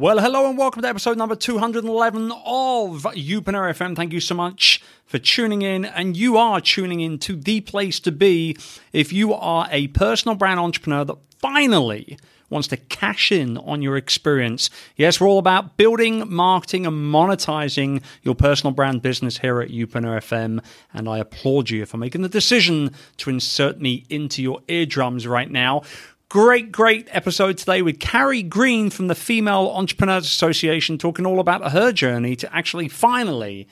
Well, hello and welcome to episode number 211 of Youpreneur FM. Thank you so much for tuning in. And you are tuning in to the place to be if you are a personal brand entrepreneur that finally wants to cash in on your experience. Yes, we're all about building, marketing, and monetizing your personal brand business here at Youpreneur FM. And I applaud you for making the decision to insert me into your eardrums right now. Great, great episode today with Carrie Green from the Female Entrepreneurs Association talking all about her journey to actually finally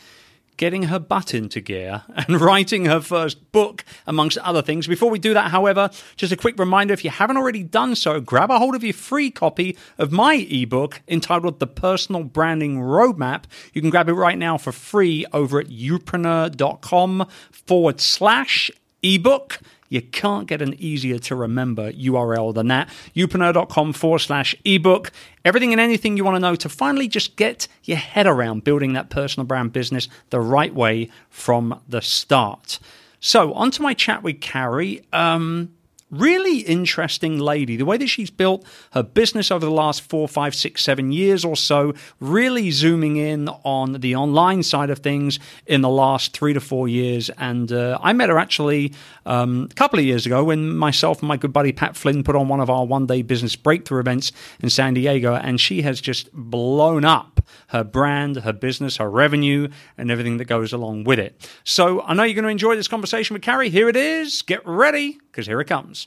getting her butt into gear and writing her first book, amongst other things. Before we do that, however, just a quick reminder if you haven't already done so, grab a hold of your free copy of my ebook entitled The Personal Branding Roadmap. You can grab it right now for free over at youpreneur.com forward slash ebook. You can't get an easier to remember URL than that. youpreneur.com forward slash ebook. Everything and anything you want to know to finally just get your head around building that personal brand business the right way from the start. So, on to my chat with Carrie. Um, really interesting lady. The way that she's built her business over the last four, five, six, seven years or so, really zooming in on the online side of things in the last three to four years. And uh, I met her actually um, a couple of years ago when myself and my good buddy Pat Flynn put on one of our one day business breakthrough events in San Diego. And she has just blown up her brand, her business, her revenue, and everything that goes along with it. So I know you're going to enjoy this conversation with Carrie. Here it is. Get ready because here it comes.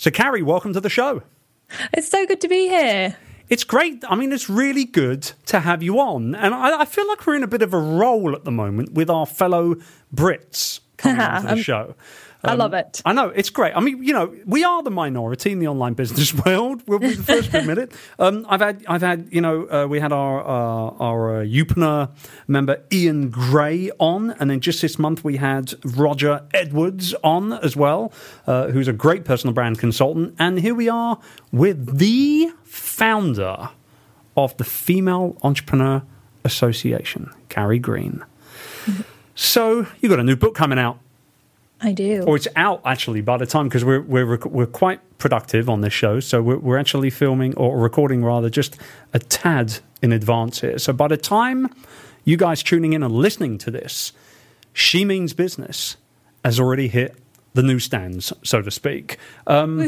So, Carrie, welcome to the show. It's so good to be here. It's great. I mean, it's really good to have you on. And I, I feel like we're in a bit of a roll at the moment with our fellow Brits coming onto the show. I love it. I know it's great. I mean, you know, we are the minority in the online business world. We'll be the first to admit it. Um, I've had, I've had, you know, uh, we had our uh, our uh, Youpreneur member Ian Gray on, and then just this month we had Roger Edwards on as well, uh, who's a great personal brand consultant. And here we are with the founder of the Female Entrepreneur Association, Carrie Green. So you got a new book coming out. I do. Or it's out actually by the time because we're we're rec- we're quite productive on this show, so we're we're actually filming or recording rather just a tad in advance here. So by the time you guys tuning in and listening to this, She Means Business has already hit the newsstands, so to speak. Um,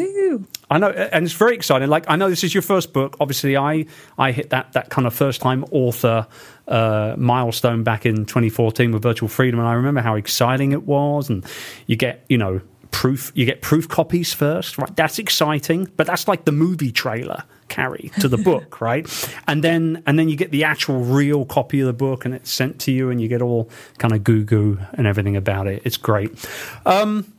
I know, and it's very exciting. Like I know this is your first book. Obviously, I I hit that that kind of first time author uh, milestone back in 2014 with Virtual Freedom, and I remember how exciting it was. And you get you know proof, you get proof copies first, right? That's exciting, but that's like the movie trailer Carrie to the book, right? And then and then you get the actual real copy of the book, and it's sent to you, and you get all kind of goo goo and everything about it. It's great. Um,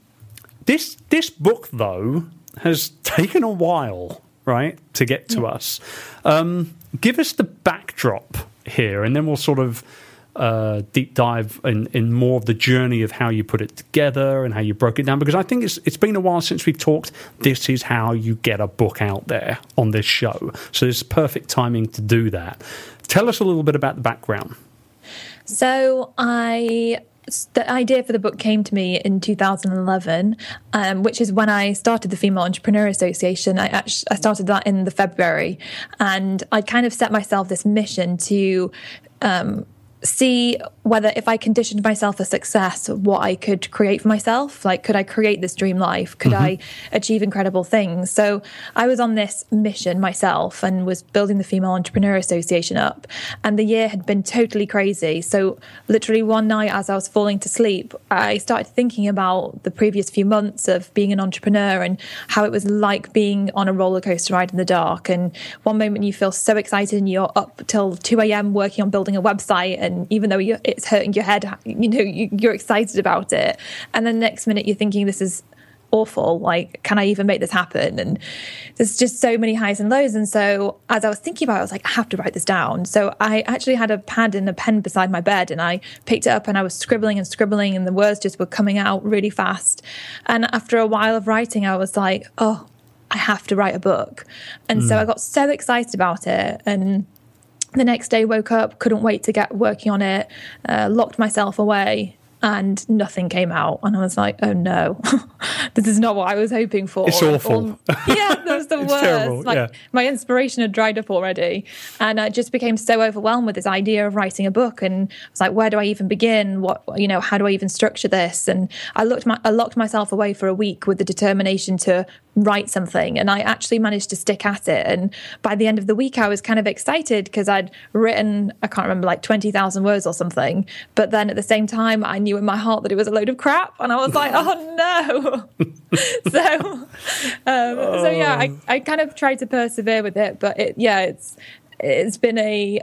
this this book though has taken a while, right, to get to us. Um, give us the backdrop here, and then we'll sort of uh, deep dive in, in more of the journey of how you put it together and how you broke it down. Because I think it's it's been a while since we've talked. This is how you get a book out there on this show, so it's perfect timing to do that. Tell us a little bit about the background. So I the idea for the book came to me in 2011, um, which is when I started the Female Entrepreneur Association. I actually I started that in the February, and I kind of set myself this mission to. Um, see whether if I conditioned myself for success, what I could create for myself. Like, could I create this dream life? Could mm-hmm. I achieve incredible things? So I was on this mission myself and was building the Female Entrepreneur Association up. And the year had been totally crazy. So literally one night as I was falling to sleep, I started thinking about the previous few months of being an entrepreneur and how it was like being on a roller coaster ride in the dark. And one moment you feel so excited and you're up till 2 a.m. working on building a website and even though you it's hurting your head, you know, you, you're excited about it. And then the next minute you're thinking this is awful. Like, can I even make this happen? And there's just so many highs and lows. And so as I was thinking about it, I was like, I have to write this down. So I actually had a pad and a pen beside my bed and I picked it up and I was scribbling and scribbling and the words just were coming out really fast. And after a while of writing, I was like, oh, I have to write a book. And mm. so I got so excited about it. And the next day woke up couldn't wait to get working on it uh, locked myself away and nothing came out. And I was like, oh no, this is not what I was hoping for. It's awful. yeah, the worst. Terrible, like yeah. my inspiration had dried up already. And I just became so overwhelmed with this idea of writing a book. And I was like, where do I even begin? What, you know, how do I even structure this? And I looked, my, I locked myself away for a week with the determination to write something and I actually managed to stick at it and by the end of the week I was kind of excited because I'd written I can't remember like 20,000 words or something but then at the same time I knew in my heart that it was a load of crap and I was like oh no so um, oh. so yeah I, I kind of tried to persevere with it but it yeah it's it's been a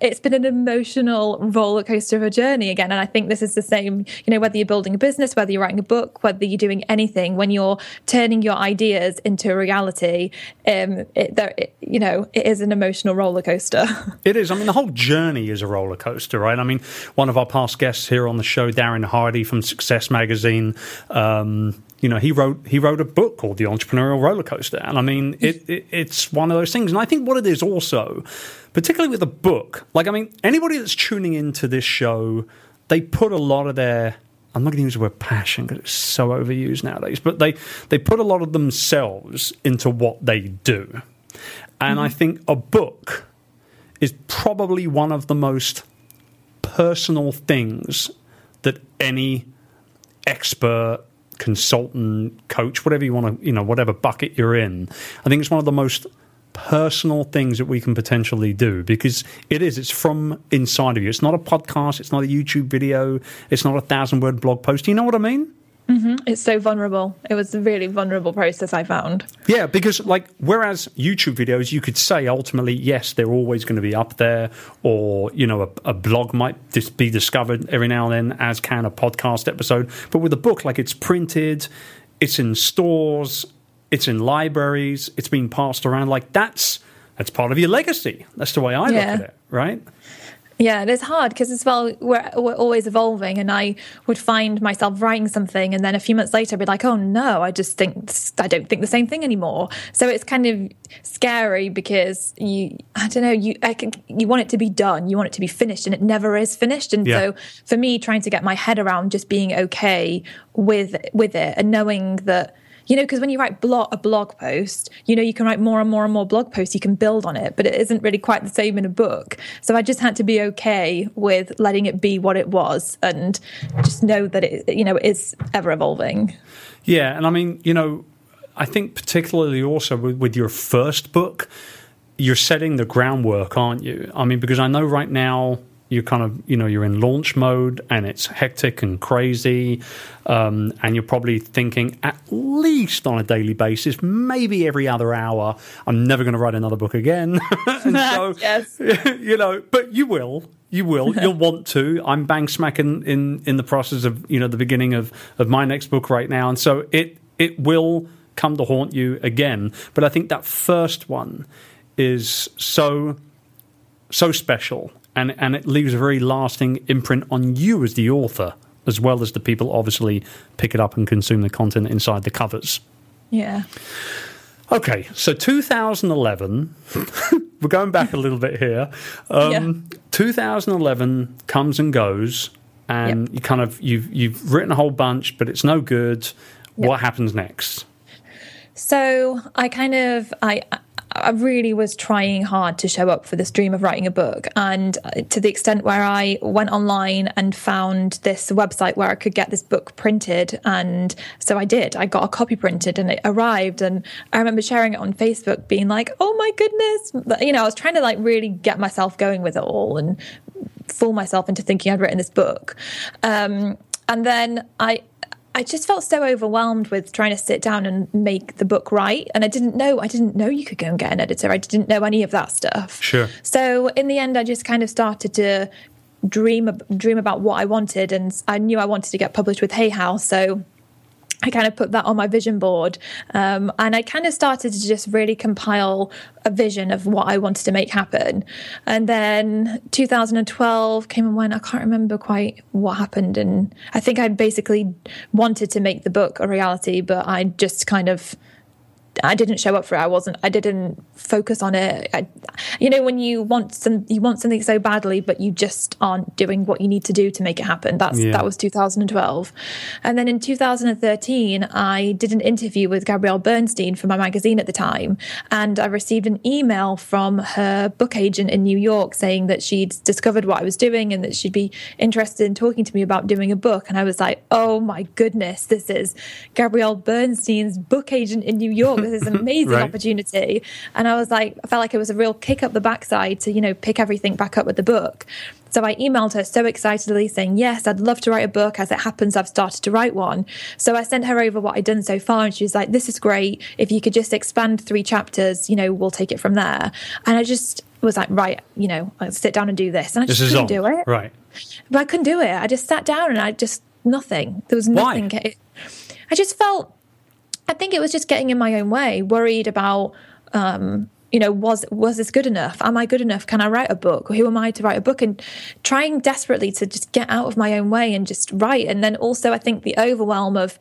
it's been an emotional roller coaster of a journey again. And I think this is the same, you know, whether you're building a business, whether you're writing a book, whether you're doing anything, when you're turning your ideas into reality, um, it, there, it, you know, it is an emotional roller coaster. It is. I mean, the whole journey is a roller coaster, right? I mean, one of our past guests here on the show, Darren Hardy from Success Magazine, um, you know, he wrote he wrote a book called The Entrepreneurial Roller Coaster, and I mean, it, it, it's one of those things. And I think what it is also, particularly with a book, like I mean, anybody that's tuning into this show, they put a lot of their I'm not going to use the word passion because it's so overused nowadays, but they they put a lot of themselves into what they do, and mm-hmm. I think a book is probably one of the most personal things that any expert consultant, coach, whatever you want to, you know, whatever bucket you're in. I think it's one of the most personal things that we can potentially do because it is it's from inside of you it's not a podcast it's not a youtube video it's not a thousand word blog post you know what i mean Mm-hmm. It's so vulnerable. It was a really vulnerable process I found. Yeah, because like whereas YouTube videos, you could say ultimately yes, they're always going to be up there, or you know, a, a, blog might just be discovered every now and then, as can a podcast episode. But with a book, like it's printed, it's in stores, it's in libraries, it's being passed around. Like that's that's part of your legacy. That's the way I yeah. look at it, right? Yeah, it is hard because as well we're, we're always evolving, and I would find myself writing something, and then a few months later, I'd be like, "Oh no, I just think I don't think the same thing anymore." So it's kind of scary because you, I don't know, you can, you want it to be done, you want it to be finished, and it never is finished. And yeah. so for me, trying to get my head around just being okay with with it and knowing that you know, because when you write a blog post, you know, you can write more and more and more blog posts, you can build on it, but it isn't really quite the same in a book. So I just had to be okay with letting it be what it was and just know that it, you know, is ever evolving. Yeah. And I mean, you know, I think particularly also with, with your first book, you're setting the groundwork, aren't you? I mean, because I know right now you're kind of you know you're in launch mode and it's hectic and crazy um, and you're probably thinking at least on a daily basis maybe every other hour i'm never going to write another book again. And so yes. you know but you will you will you'll want to. I'm bang smacking in in the process of you know the beginning of of my next book right now. And so it it will come to haunt you again. But i think that first one is so so special and and it leaves a very lasting imprint on you as the author, as well as the people obviously pick it up and consume the content inside the covers. Yeah. Okay, so 2011, we're going back a little bit here. Um, yeah. 2011 comes and goes, and yep. you kind of you've you've written a whole bunch, but it's no good. Yep. What happens next? So I kind of I I really was trying hard to show up for this dream of writing a book. And uh, to the extent where I went online and found this website where I could get this book printed. And so I did. I got a copy printed and it arrived. And I remember sharing it on Facebook, being like, oh my goodness. You know, I was trying to like really get myself going with it all and fool myself into thinking I'd written this book. Um, and then I I just felt so overwhelmed with trying to sit down and make the book right. And I didn't know, I didn't know you could go and get an editor. I didn't know any of that stuff. Sure. So in the end, I just kind of started to dream dream about what I wanted, and I knew I wanted to get published with Hay House. So I kind of put that on my vision board. Um, and I kind of started to just really compile a vision of what I wanted to make happen. And then 2012 came and went. I can't remember quite what happened. And I think I basically wanted to make the book a reality, but I just kind of I didn't show up for it. I wasn't. I didn't focus on it. I, you know, when you want some, you want something so badly, but you just aren't doing what you need to do to make it happen. That's yeah. that was 2012, and then in 2013, I did an interview with Gabrielle Bernstein for my magazine at the time, and I received an email from her book agent in New York saying that she'd discovered what I was doing and that she'd be interested in talking to me about doing a book. And I was like, oh my goodness, this is Gabrielle Bernstein's book agent in New York this amazing right. opportunity. And I was like, I felt like it was a real kick up the backside to, you know, pick everything back up with the book. So I emailed her so excitedly saying, Yes, I'd love to write a book. As it happens, I've started to write one. So I sent her over what I'd done so far. And she was like, This is great. If you could just expand three chapters, you know, we'll take it from there. And I just was like, Right, you know, I'll sit down and do this. And I just couldn't do it. Right. But I couldn't do it. I just sat down and I just, nothing. There was nothing. Why? I just felt I think it was just getting in my own way, worried about, um, you know, was was this good enough? Am I good enough? Can I write a book? Who am I to write a book? And trying desperately to just get out of my own way and just write. And then also, I think the overwhelm of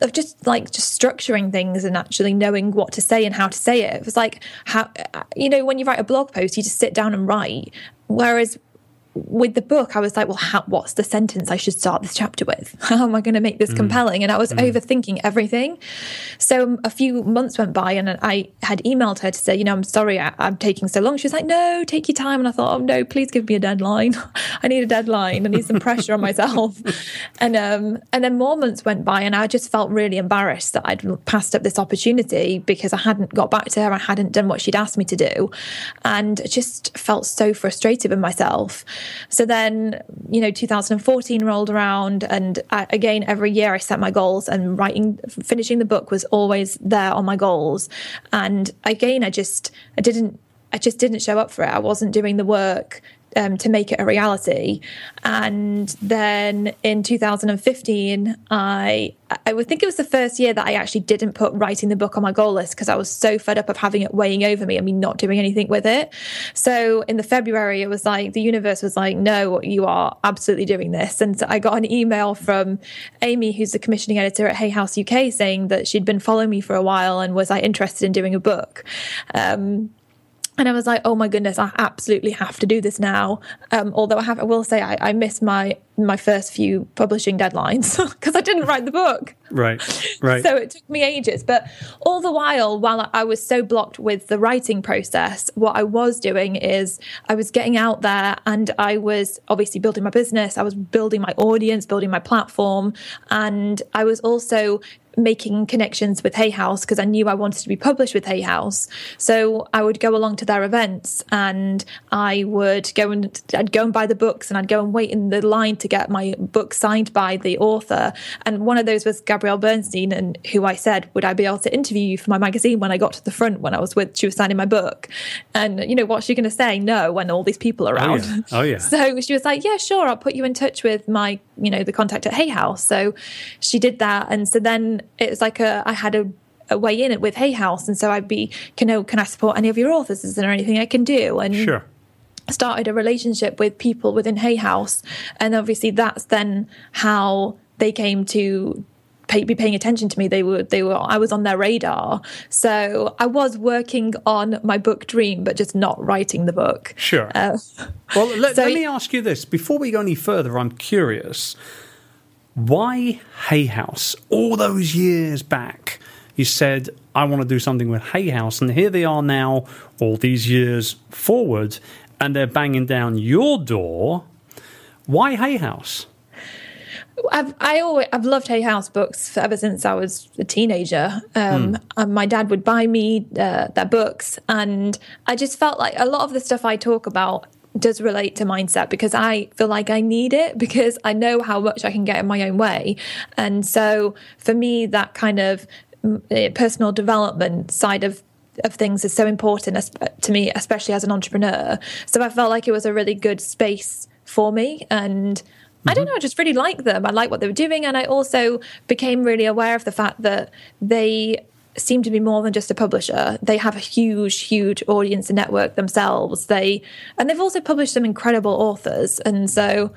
of just like just structuring things and actually knowing what to say and how to say it. It was like how you know when you write a blog post, you just sit down and write. Whereas with the book, I was like, well, how, what's the sentence I should start this chapter with? How am I going to make this mm. compelling? And I was mm. overthinking everything. So a few months went by and I had emailed her to say, you know, I'm sorry I, am taking so long. She was like, no, take your time. And I thought, oh, no, please give me a deadline. I need a deadline. I need some pressure on myself. And, um, and then more months went by and I just felt really embarrassed that I'd passed up this opportunity because I hadn't got back to her. I hadn't done what she'd asked me to do. And just felt so frustrated with myself. So then, you know, 2014 rolled around, and I, again, every year I set my goals, and writing, finishing the book was always there on my goals. And again, I just, I didn't, I just didn't show up for it. I wasn't doing the work um, to make it a reality. And then in 2015, I I would think it was the first year that I actually didn't put writing the book on my goal list because I was so fed up of having it weighing over me and me not doing anything with it. So in the February, it was like the universe was like, no, you are absolutely doing this. And so I got an email from Amy, who's the commissioning editor at Hay House UK, saying that she'd been following me for a while and was I interested in doing a book. Um, and I was like, oh my goodness, I absolutely have to do this now. Um, although I have, I will say, I, I missed my my first few publishing deadlines because I didn't write the book. Right, right. So it took me ages. But all the while, while I was so blocked with the writing process, what I was doing is I was getting out there and I was obviously building my business. I was building my audience, building my platform, and I was also making connections with Hay House because I knew I wanted to be published with Hay House. So I would go along to their events and I would go and I'd go and buy the books and I'd go and wait in the line to get my book signed by the author. And one of those was Gabrielle Bernstein and who I said, would I be able to interview you for my magazine when I got to the front when I was with she was signing my book? And you know what's she going to say? No, when all these people are around. Oh yeah. oh yeah. So she was like, yeah, sure, I'll put you in touch with my you know the contact at Hay House. So she did that, and so then it was like a I had a a way in it with Hay House, and so I'd be, can I, can I support any of your authors? Is there anything I can do? And sure. started a relationship with people within Hay House, and obviously that's then how they came to pay, be paying attention to me. They were they were I was on their radar, so I was working on my book dream, but just not writing the book. Sure. Uh, well, let, so, let me ask you this before we go any further. I'm curious why Hay House? All those years back, you said, I want to do something with Hay House. And here they are now, all these years forward, and they're banging down your door. Why Hay House? I've I always I've loved Hay House books ever since I was a teenager. Um, mm. my dad would buy me uh, their books, and I just felt like a lot of the stuff I talk about does relate to mindset because I feel like I need it because I know how much I can get in my own way. And so for me, that kind of mm, eh, personal development side of of things is so important to me, especially as an entrepreneur. So I felt like it was a really good space for me, and I don't know, I just really like them. I like what they were doing. And I also became really aware of the fact that they seem to be more than just a publisher. They have a huge, huge audience and network themselves. They and they've also published some incredible authors. And so,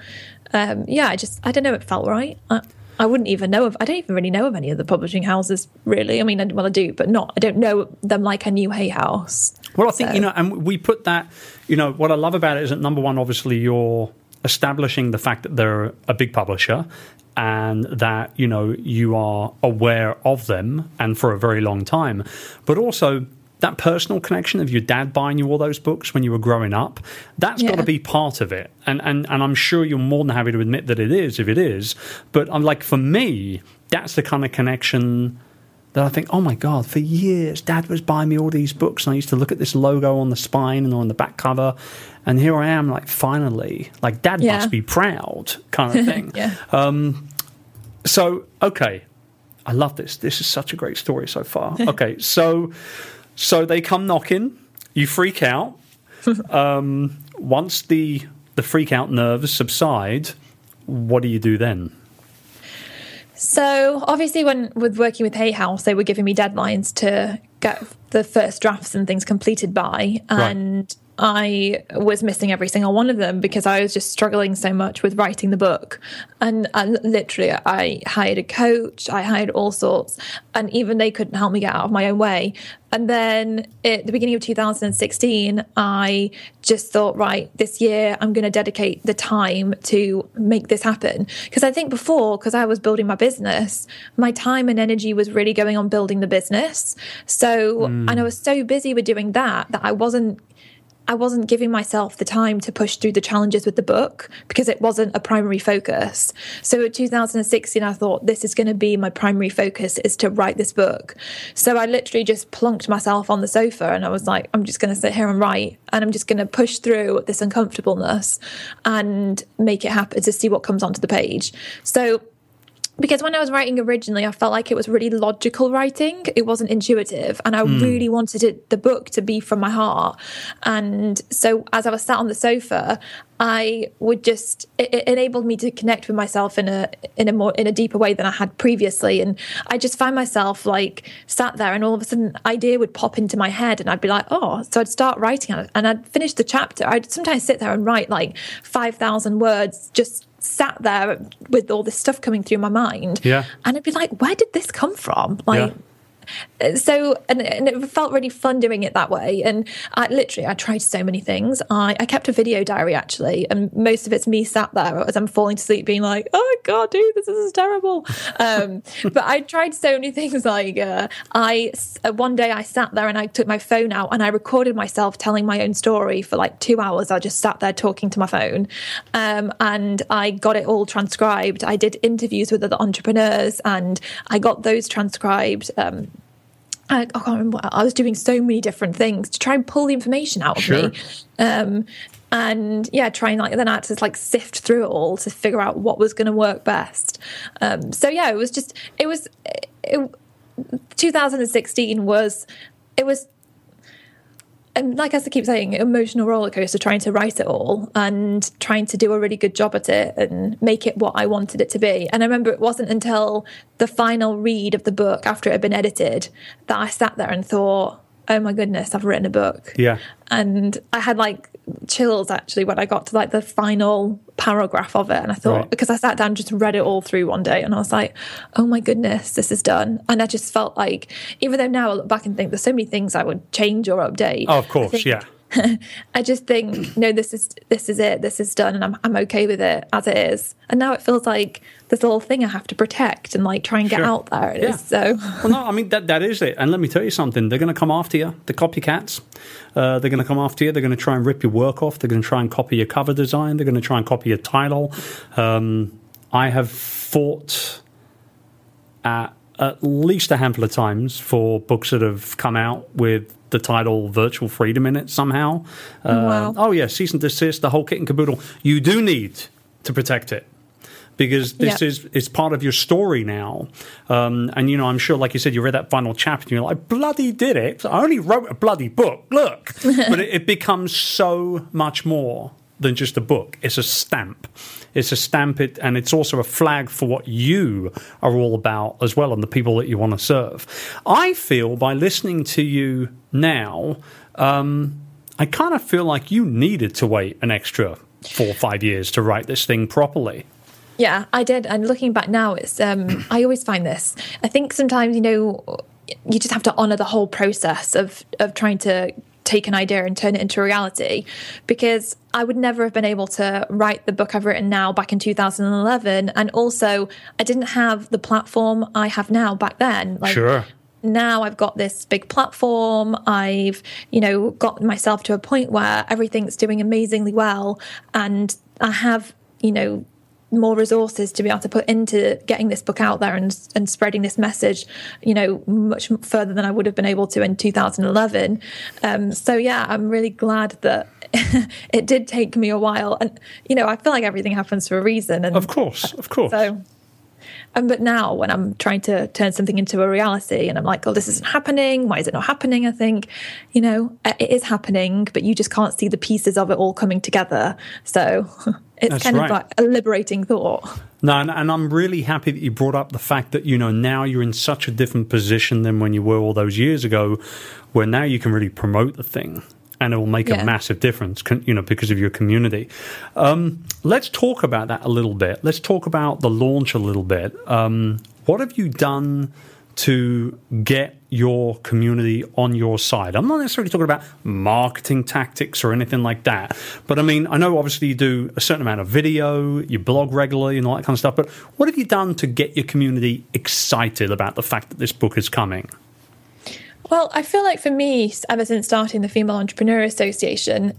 um, yeah, I just I don't know, it felt right. I, I wouldn't even know of. I don't even really know of any of the publishing houses, really. I mean, I, well, I do, but not. I don't know them like I knew Hay House. Well, I think so. you know, and we put that. You know, what I love about it is that number one, obviously, you're establishing the fact that they're a big publisher and that you know you are aware of them and for a very long time. But also that personal connection of your dad buying you all those books when you were growing up that's yeah. got to be part of it. And, and and i'm sure you're more than happy to admit that it is if it is. But i'm like for me that's the kind of connection that I think, oh my God, for years, dad was buying me all these books. And I used to look at this logo on the spine and on the back cover. And here I am, like, finally, like, dad yeah. must be proud kind of thing. yeah. Um, so, okay. I love this. This is such a great story so far. okay. So, so they come knocking, you freak out. Um, once the, the freak out nerves subside, what do you do then? So obviously, when with working with Hay House, they were giving me deadlines to get the first drafts and things completed by, and right. I was missing every single one of them because I was just struggling so much with writing the book. And, and literally, I hired a coach, I hired all sorts, and even they couldn't help me get out of my own way. And then at the beginning of 2016, I just thought, right, this year I'm going to dedicate the time to make this happen. Because I think before, because I was building my business, my time and energy was really going on building the business. So, mm. and I was so busy with doing that that I wasn't I wasn't giving myself the time to push through the challenges with the book because it wasn't a primary focus. So in 2016, I thought this is going to be my primary focus is to write this book. So I literally just plunked myself on the sofa and I was like, I'm just going to sit here and write and I'm just going to push through this uncomfortableness and make it happen to see what comes onto the page. So because when I was writing originally, I felt like it was really logical writing. It wasn't intuitive. And I mm. really wanted it, the book to be from my heart. And so as I was sat on the sofa, I would just, it, it enabled me to connect with myself in a, in a more, in a deeper way than I had previously. And I just found myself like sat there and all of a sudden idea would pop into my head and I'd be like, oh, so I'd start writing and I'd finish the chapter. I'd sometimes sit there and write like 5,000 words just sat there with all this stuff coming through my mind. Yeah. And I'd be like, where did this come from? Like, yeah so and, and, it felt really fun doing it that way. And I literally I tried so many things. I, I kept a video diary actually and most of it's me sat there as I'm falling to sleep being like oh god dude this is terrible. Um, but I tried so many things like uh, I uh, one day I sat there and I took my phone out and I recorded myself telling my own story for like two hours. I just sat there talking to my phone um, and I got it all transcribed. I did interviews with other entrepreneurs and I got those transcribed um, I, I, can't remember. I was doing so many different things to try and pull the information out of sure. me. Um, and yeah, trying like then I had to like sift through it all to figure out what was going to work best. Um, so yeah, it was just it was it, 2016 was it was and like as I keep saying, emotional roller coaster trying to write it all and trying to do a really good job at it and make it what I wanted it to be. And I remember it wasn't until the final read of the book after it had been edited that I sat there and thought, oh my goodness, I've written a book. Yeah. And I had like chills actually when I got to like the final paragraph of it. And I thought, right. because I sat down and just read it all through one day and I was like, oh my goodness, this is done. And I just felt like, even though now I look back and think there's so many things I would change or update. Oh, of course, yeah. I just think, no, this is this is it. This is done, and I'm I'm okay with it as it is. And now it feels like this little thing I have to protect and like try and get sure. out there. It yeah. Is, so well, no, I mean that that is it. And let me tell you something: they're going to come after you. The copycats. Uh, they're going to come after you. They're going to try and rip your work off. They're going to try and copy your cover design. They're going to try and copy your title. Um, I have fought at at least a handful of times for books that have come out with the title virtual freedom in it somehow. Uh, wow. Oh, yeah, cease and desist, the whole kit and caboodle. You do need to protect it because this yep. is is part of your story now. Um, and you know, I'm sure, like you said, you read that final chapter, and you're like, "Bloody did it! I only wrote a bloody book. Look!" but it, it, becomes so much more than just a book. It's a stamp. It's a stamp it, and it's also a flag for what you are all about as well, and the people that you want to serve. I feel by listening to you now, um, I kind of feel like you needed to wait an extra four or five years to write this thing properly. Yeah, I did. And looking back now, it's um, I always find this. I think sometimes you know you just have to honor the whole process of of trying to take an idea and turn it into reality because I would never have been able to write the book I've written now back in 2011 and also I didn't have the platform I have now back then like sure now I've got this big platform. I've, you know, got myself to a point where everything's doing amazingly well. And I have, you know, more resources to be able to put into getting this book out there and and spreading this message, you know, much further than I would have been able to in 2011. Um, so yeah, I'm really glad that it did take me a while, and you know, I feel like everything happens for a reason. And of course, of course. So um, but now, when I'm trying to turn something into a reality and I'm like, oh, this isn't happening. Why is it not happening? I think, you know, it is happening, but you just can't see the pieces of it all coming together. So it's That's kind right. of like a liberating thought. No, and, and, I'm really happy that you brought up the fact that, you know, now you're in such a different position than when you were all those years ago, where now you can really promote the thing and it will make yeah. a massive difference, you know, because of your community. Um, let's talk about that a little bit. Let's talk about the launch a little bit. Um, what have you done to get your community on your side? I'm not necessarily talking about marketing tactics or anything like that, but I mean, I know obviously you do a certain amount of video, you blog regularly, and all that kind of stuff. But what have you done to get your community excited about the fact that this book is coming? Well, I feel like for me, ever since starting the Female Entrepreneur Association,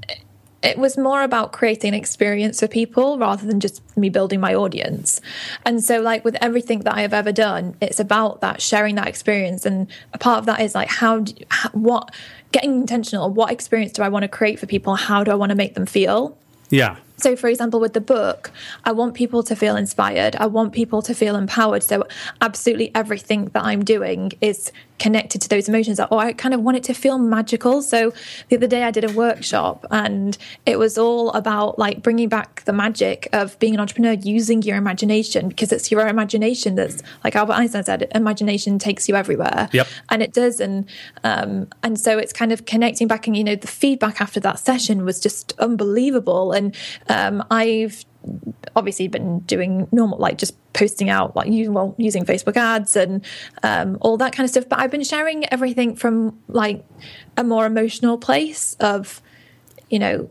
it was more about creating an experience for people rather than just me building my audience. And so, like with everything that I have ever done, it's about that sharing that experience. And a part of that is like, how, do, how what, getting intentional. What experience do I want to create for people? How do I want to make them feel? Yeah. So, for example, with the book, I want people to feel inspired. I want people to feel empowered. So, absolutely everything that I'm doing is connected to those emotions. Or I kind of want it to feel magical. So, the other day I did a workshop and it was all about like bringing back the magic of being an entrepreneur using your imagination because it's your imagination that's, like Albert Einstein said, imagination takes you everywhere. Yep. And it does. And, um, and so it's kind of connecting back. And, you know, the feedback after that session was just unbelievable. And, um, I've obviously been doing normal, like just posting out, like well, using Facebook ads and um, all that kind of stuff. But I've been sharing everything from like a more emotional place of, you know,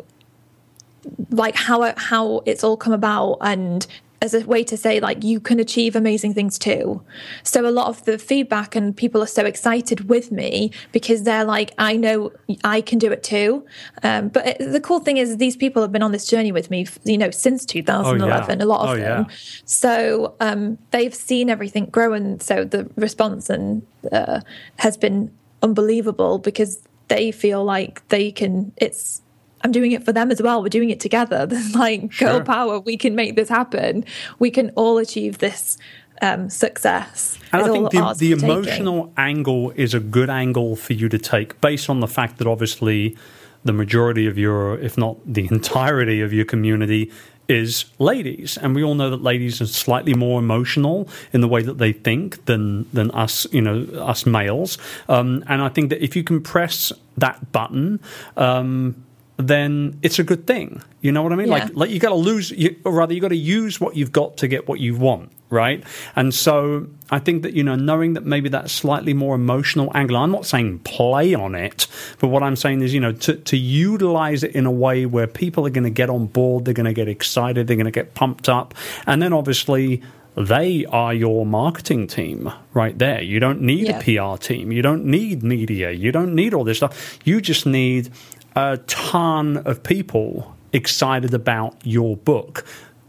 like how how it's all come about and as a way to say like you can achieve amazing things too so a lot of the feedback and people are so excited with me because they're like i know i can do it too um, but it, the cool thing is these people have been on this journey with me you know since 2011 oh, yeah. a lot of oh, them yeah. so um, they've seen everything grow and so the response and uh, has been unbelievable because they feel like they can it's I'm doing it for them as well. We're doing it together. There's like sure. girl power. We can make this happen. We can all achieve this um, success. And I think the, the emotional angle is a good angle for you to take based on the fact that obviously the majority of your, if not the entirety of your community, is ladies, and we all know that ladies are slightly more emotional in the way that they think than than us, you know, us males. Um, and I think that if you can press that button, um, then it's a good thing. You know what I mean? Yeah. Like, like you got to lose, you, or rather, you got to use what you've got to get what you want, right? And so I think that you know, knowing that maybe that slightly more emotional angle. I'm not saying play on it, but what I'm saying is, you know, to to utilize it in a way where people are going to get on board, they're going to get excited, they're going to get pumped up, and then obviously they are your marketing team right there. You don't need yeah. a PR team. You don't need media. You don't need all this stuff. You just need a ton of people excited about your book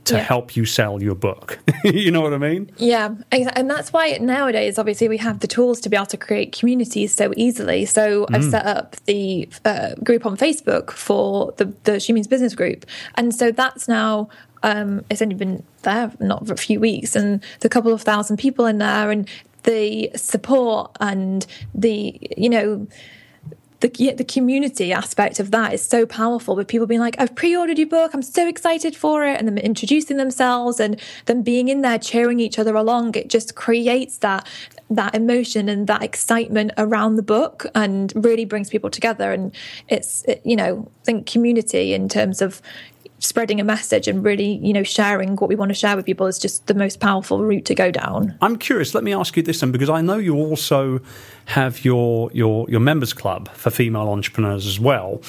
to yeah. help you sell your book. you know what I mean? Yeah. And that's why nowadays, obviously, we have the tools to be able to create communities so easily. So mm. I've set up the uh, group on Facebook for the, the She Means Business group. And so that's now, um, it's only been there not for a few weeks, and the couple of thousand people in there, and the support and the, you know, the the community aspect of that is so powerful with people being like i've pre-ordered your book. I'm so excited for it. And them introducing themselves and them being in there cheering each other along it just creates that that emotion and that excitement around the book and really brings people together. And it's it, you know i think community in terms of spreading a message and really, you know, sharing what we want to share with people is just the most powerful route to go down. I'm curious. Let me ask you this then, because I know you also have your your your members club for female entrepreneurs as well.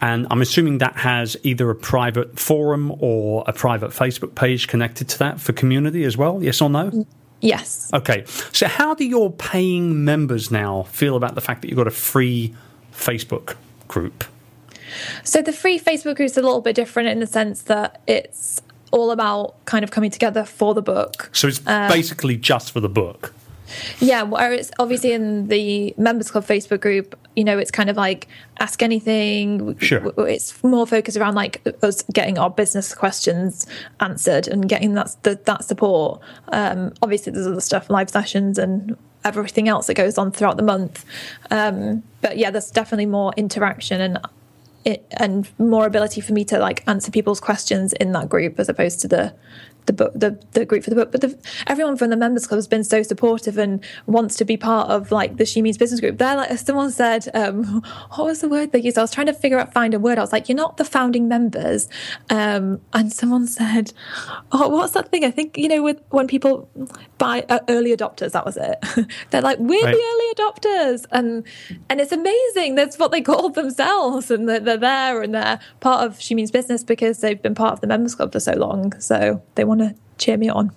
And I'm assuming that has either a private forum or a private Facebook page connected to that for community as well. Yes or no? Yes. Okay. So, how do your paying members now feel about the fact that you've got a free Facebook group? So the free Facebook group is a little bit different in the sense that it's all about kind of coming together for the book. So it's um, basically just for the book. Yeah, whereas obviously in the members club Facebook group, you know, it's kind of like ask anything. Sure. It's more focused around like us getting our business questions answered and getting that that support. Um, obviously, there's other stuff, live sessions and everything else that goes on throughout the month. Um, but yeah, there's definitely more interaction and it, and more ability for me to like answer people's questions in that group as opposed to the the book, the, the group for the book. But the, everyone from the members club has been so supportive and wants to be part of like the She Means Business group. They're like, someone said, um, what was the word they used? I was trying to figure out, find a word. I was like, you're not the founding members. Um, and someone said, oh, what's that thing? I think, you know, with when people buy uh, early adopters, that was it. They're like, we're right. the early adopters. And, and it's amazing. That's what they call themselves. And they're, they're there and they're part of She Means Business because they've been part of the members club for so long. So they want want to cheer me on.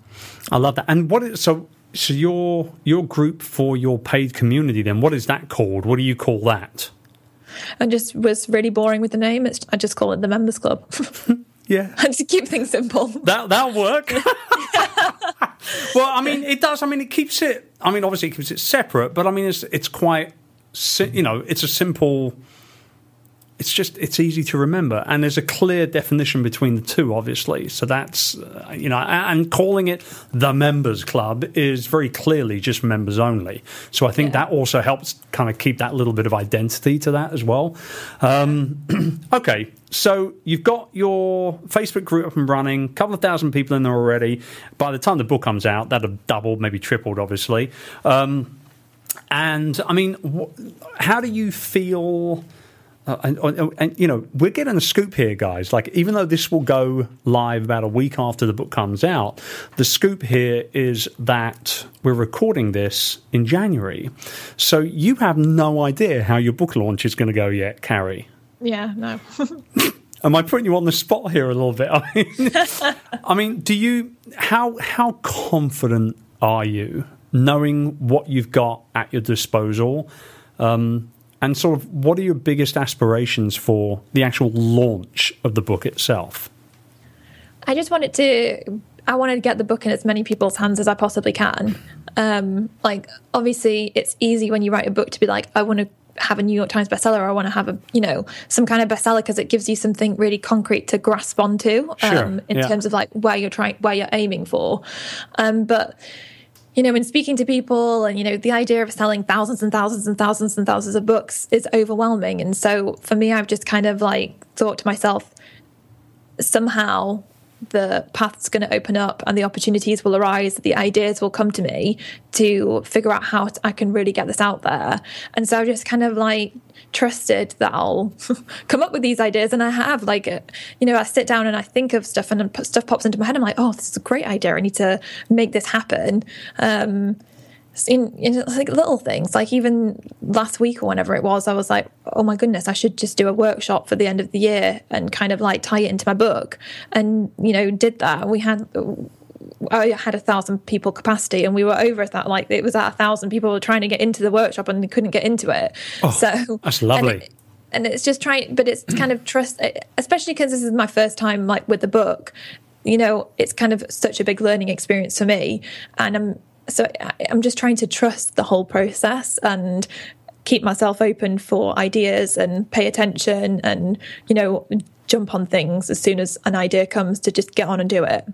I love that. And what is so? So your your group for your paid community then? What is that called? What do you call that? I just was really boring with the name. It's, I just call it the Members Club. yeah, I just keep things simple. That that'll work. well, I mean, it does. I mean, it keeps it. I mean, obviously, it keeps it separate, but I mean, it's it's quite. You know, it's a simple it's just it's easy to remember. And there's a clear definition between the two obviously. So that's uh, you know and calling it the members club is very clearly just members only. So i think yeah. that also helps kind of keep that little bit of identity to that as well. Um, okay. So you've got your facebook group up and running a couple of thousand people in there already. By the time the book comes out that'll have doubled maybe tripled obviously. Um, and i mean wh- how do you feel uh, and, and, and, you know, we're getting a scoop here, guys. Like, even though this will go live about a week after the book comes out, the scoop here is that we're recording this in January. So you have no idea how your book launch is going to go yet, Carrie. Yeah, no. Am I putting you on the spot here a little bit? I mean, I mean, do you how how confident are you knowing what you've got at your disposal? Um, and sort of what are your biggest aspirations for the actual launch of the book itself? I just wanted to I wanted to get the book in as many people's hands as I possibly can. Um, like obviously it's easy when you write a book to be like, I want to have a New York Times bestseller or I want to have a you know some kind of bestseller because it gives you something really concrete to grasp onto um, sure. in yeah. terms of like where you're trying where you're aiming for. Um, but you know, in speaking to people and, you know, the idea of selling thousands and thousands and thousands and thousands of books is overwhelming. And so for me, I've just kind of like thought to myself, somehow the path's going to open up and the opportunities will arise, the ideas will come to me to figure out how I can really get this out there. And so I just kind of like trusted that I'll come up with these ideas. And I have, like, uh, you know, I sit down and I think of stuff and stuff pops into my head. I'm like, oh, this is a great idea. I need to make this happen. Um, in, in, like little things. Like even last week or whenever it was i was like oh my goodness i should just do a workshop for the end of the year and kind of like tie it into my book. And you know did that. We had I had a thousand people capacity and we were over that like it was at a thousand people were trying to get into the workshop and they couldn't get into it. Oh, so that's lovely and, it, and it's just trying but it's kind of trust especially because this is my first time like with the book you know it's kind of such a big learning experience for me. And i'm so I'm just trying to trust the whole process and keep myself open for ideas and pay attention and you know jump on things as soon as an idea comes to just get on and do it.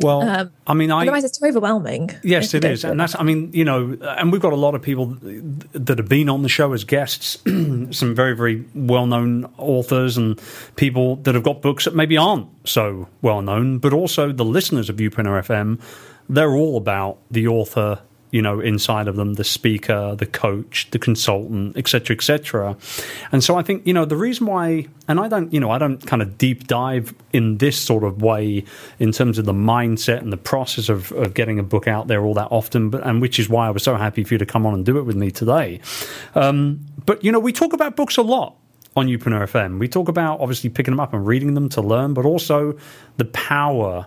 Well, um, I mean, I, otherwise it's too overwhelming. Yes, it is, and that's. I mean, you know, and we've got a lot of people that have been on the show as guests, some very, very well-known authors and people that have got books that maybe aren't so well known, but also the listeners of Youpreneur FM. They're all about the author you know inside of them the speaker the coach the consultant etc etc and so i think you know the reason why and i don't you know i don't kind of deep dive in this sort of way in terms of the mindset and the process of, of getting a book out there all that often but and which is why i was so happy for you to come on and do it with me today um, but you know we talk about books a lot on Youpreneur FM. We talk about obviously picking them up and reading them to learn, but also the power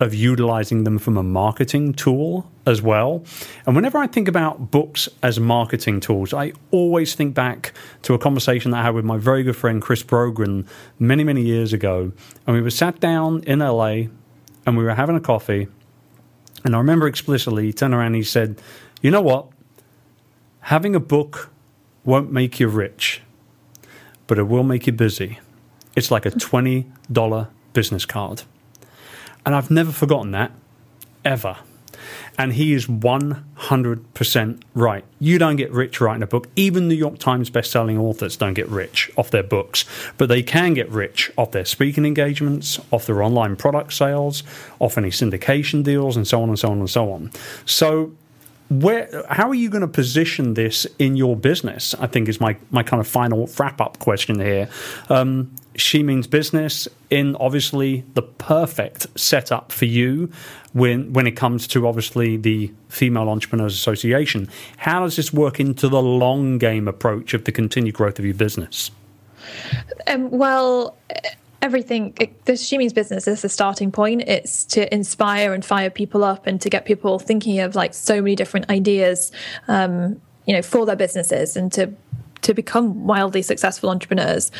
of utilizing them from a marketing tool as well. And whenever I think about books as marketing tools, I always think back to a conversation that I had with my very good friend Chris Brogan many, many years ago. And we were sat down in LA and we were having a coffee. And I remember explicitly, he turned around and he said, You know what? Having a book won't make you rich, but it will make you busy. It's like a $20 business card. And I've never forgotten that, ever. And he is 100% right. You don't get rich writing a book. Even New York Times best-selling authors don't get rich off their books, but they can get rich off their speaking engagements, off their online product sales, off any syndication deals, and so on and so on and so on. So where how are you going to position this in your business i think is my my kind of final wrap up question here um, she means business in obviously the perfect setup for you when when it comes to obviously the female entrepreneurs association. How does this work into the long game approach of the continued growth of your business? Um, well everything it, the she means business is the starting point. It's to inspire and fire people up and to get people thinking of like so many different ideas um, you know for their businesses and to to become wildly successful entrepreneurs.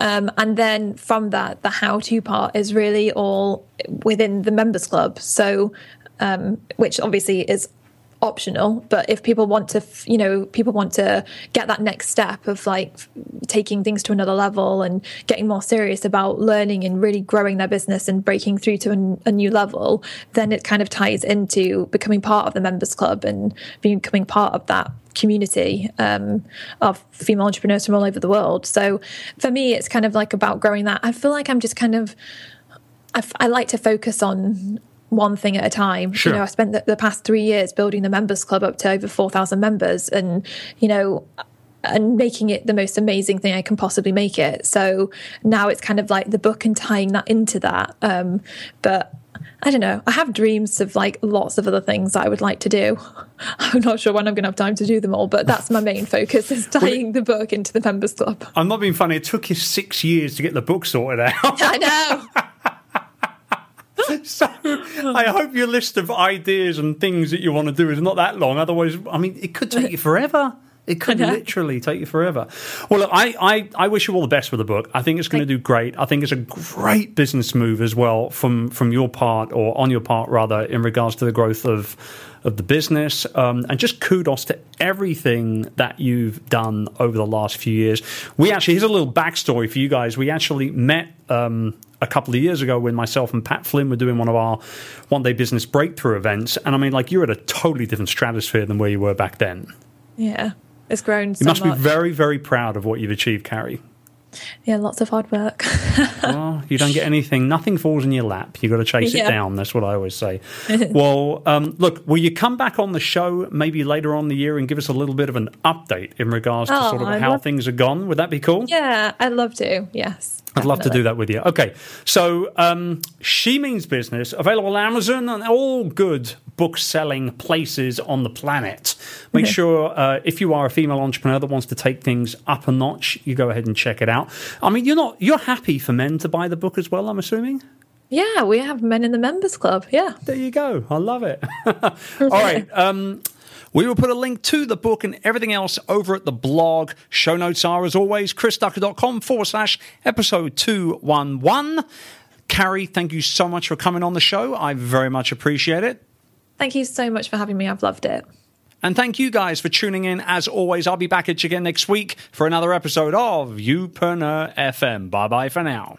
Um, and then from that, the how to part is really all within the members club. So, um, which obviously is optional but if people want to you know people want to get that next step of like taking things to another level and getting more serious about learning and really growing their business and breaking through to a, a new level then it kind of ties into becoming part of the members club and becoming part of that community um, of female entrepreneurs from all over the world. So for me, it's kind of like about growing that. I feel like I'm just kind of, I, I like to focus on one thing at a time. Sure. You know, I spent the, the past three years building the members club up to over 4,000 members and, you know, and making it the most amazing thing I can possibly make it. So now it's kind of like the book and tying that into that. Um, but I don't know. I have dreams of like lots of other things I would like to do. I'm not sure when I'm going to have time to do them all, but that's my main focus is tying the book into the members club. I'm not being funny. It took you six years to get the book sorted out. I know. so I hope your list of ideas and things that you want to do is not that long. Otherwise, I mean, it could take you forever. It could literally take you forever. Well, look, I, I, I wish you all the best with the book. I think it's going to do great. I think it's a great business move as well from from your part or on your part rather in regards to the growth of of the business. Um, and just kudos to everything that you've done over the last few years. We actually here's a little backstory for you guys. We actually met. Um, a couple of years ago when myself and Pat Flynn were doing one of our one day business breakthrough events. And I mean, like, you're at a totally different stratosphere than where you were back then. Yeah. It's grown. So you must much. be very, very proud of what you've achieved, Carrie. Yeah, lots of hard work. well, you don't get anything. Nothing falls in your lap. You've got to chase yeah. it down. That's what I always say. well, um, look, will you come back on the show maybe later on the year and give us a little bit of an update in regards to oh, sort of I'd how love- things are gone? Would that be cool? Yeah, I'd love to. Yes. I'd love to do that with you. Okay, so um, She Means Business, available on Amazon and all good book selling places on the planet. Make mm-hmm. sure uh, if you are a female entrepreneur that wants to take things up a notch, you go ahead and check it out. I mean, you're not you're happy for men to buy the book as well. I'm assuming. Yeah, we have men in the members club. Yeah, there you go. I love it. all right. Um, we will put a link to the book and everything else over at the blog. Show notes are, as always, chrisducker.com forward slash episode 211. Carrie, thank you so much for coming on the show. I very much appreciate it. Thank you so much for having me. I've loved it. And thank you guys for tuning in. As always, I'll be back at you again next week for another episode of Youpreneur FM. Bye bye for now.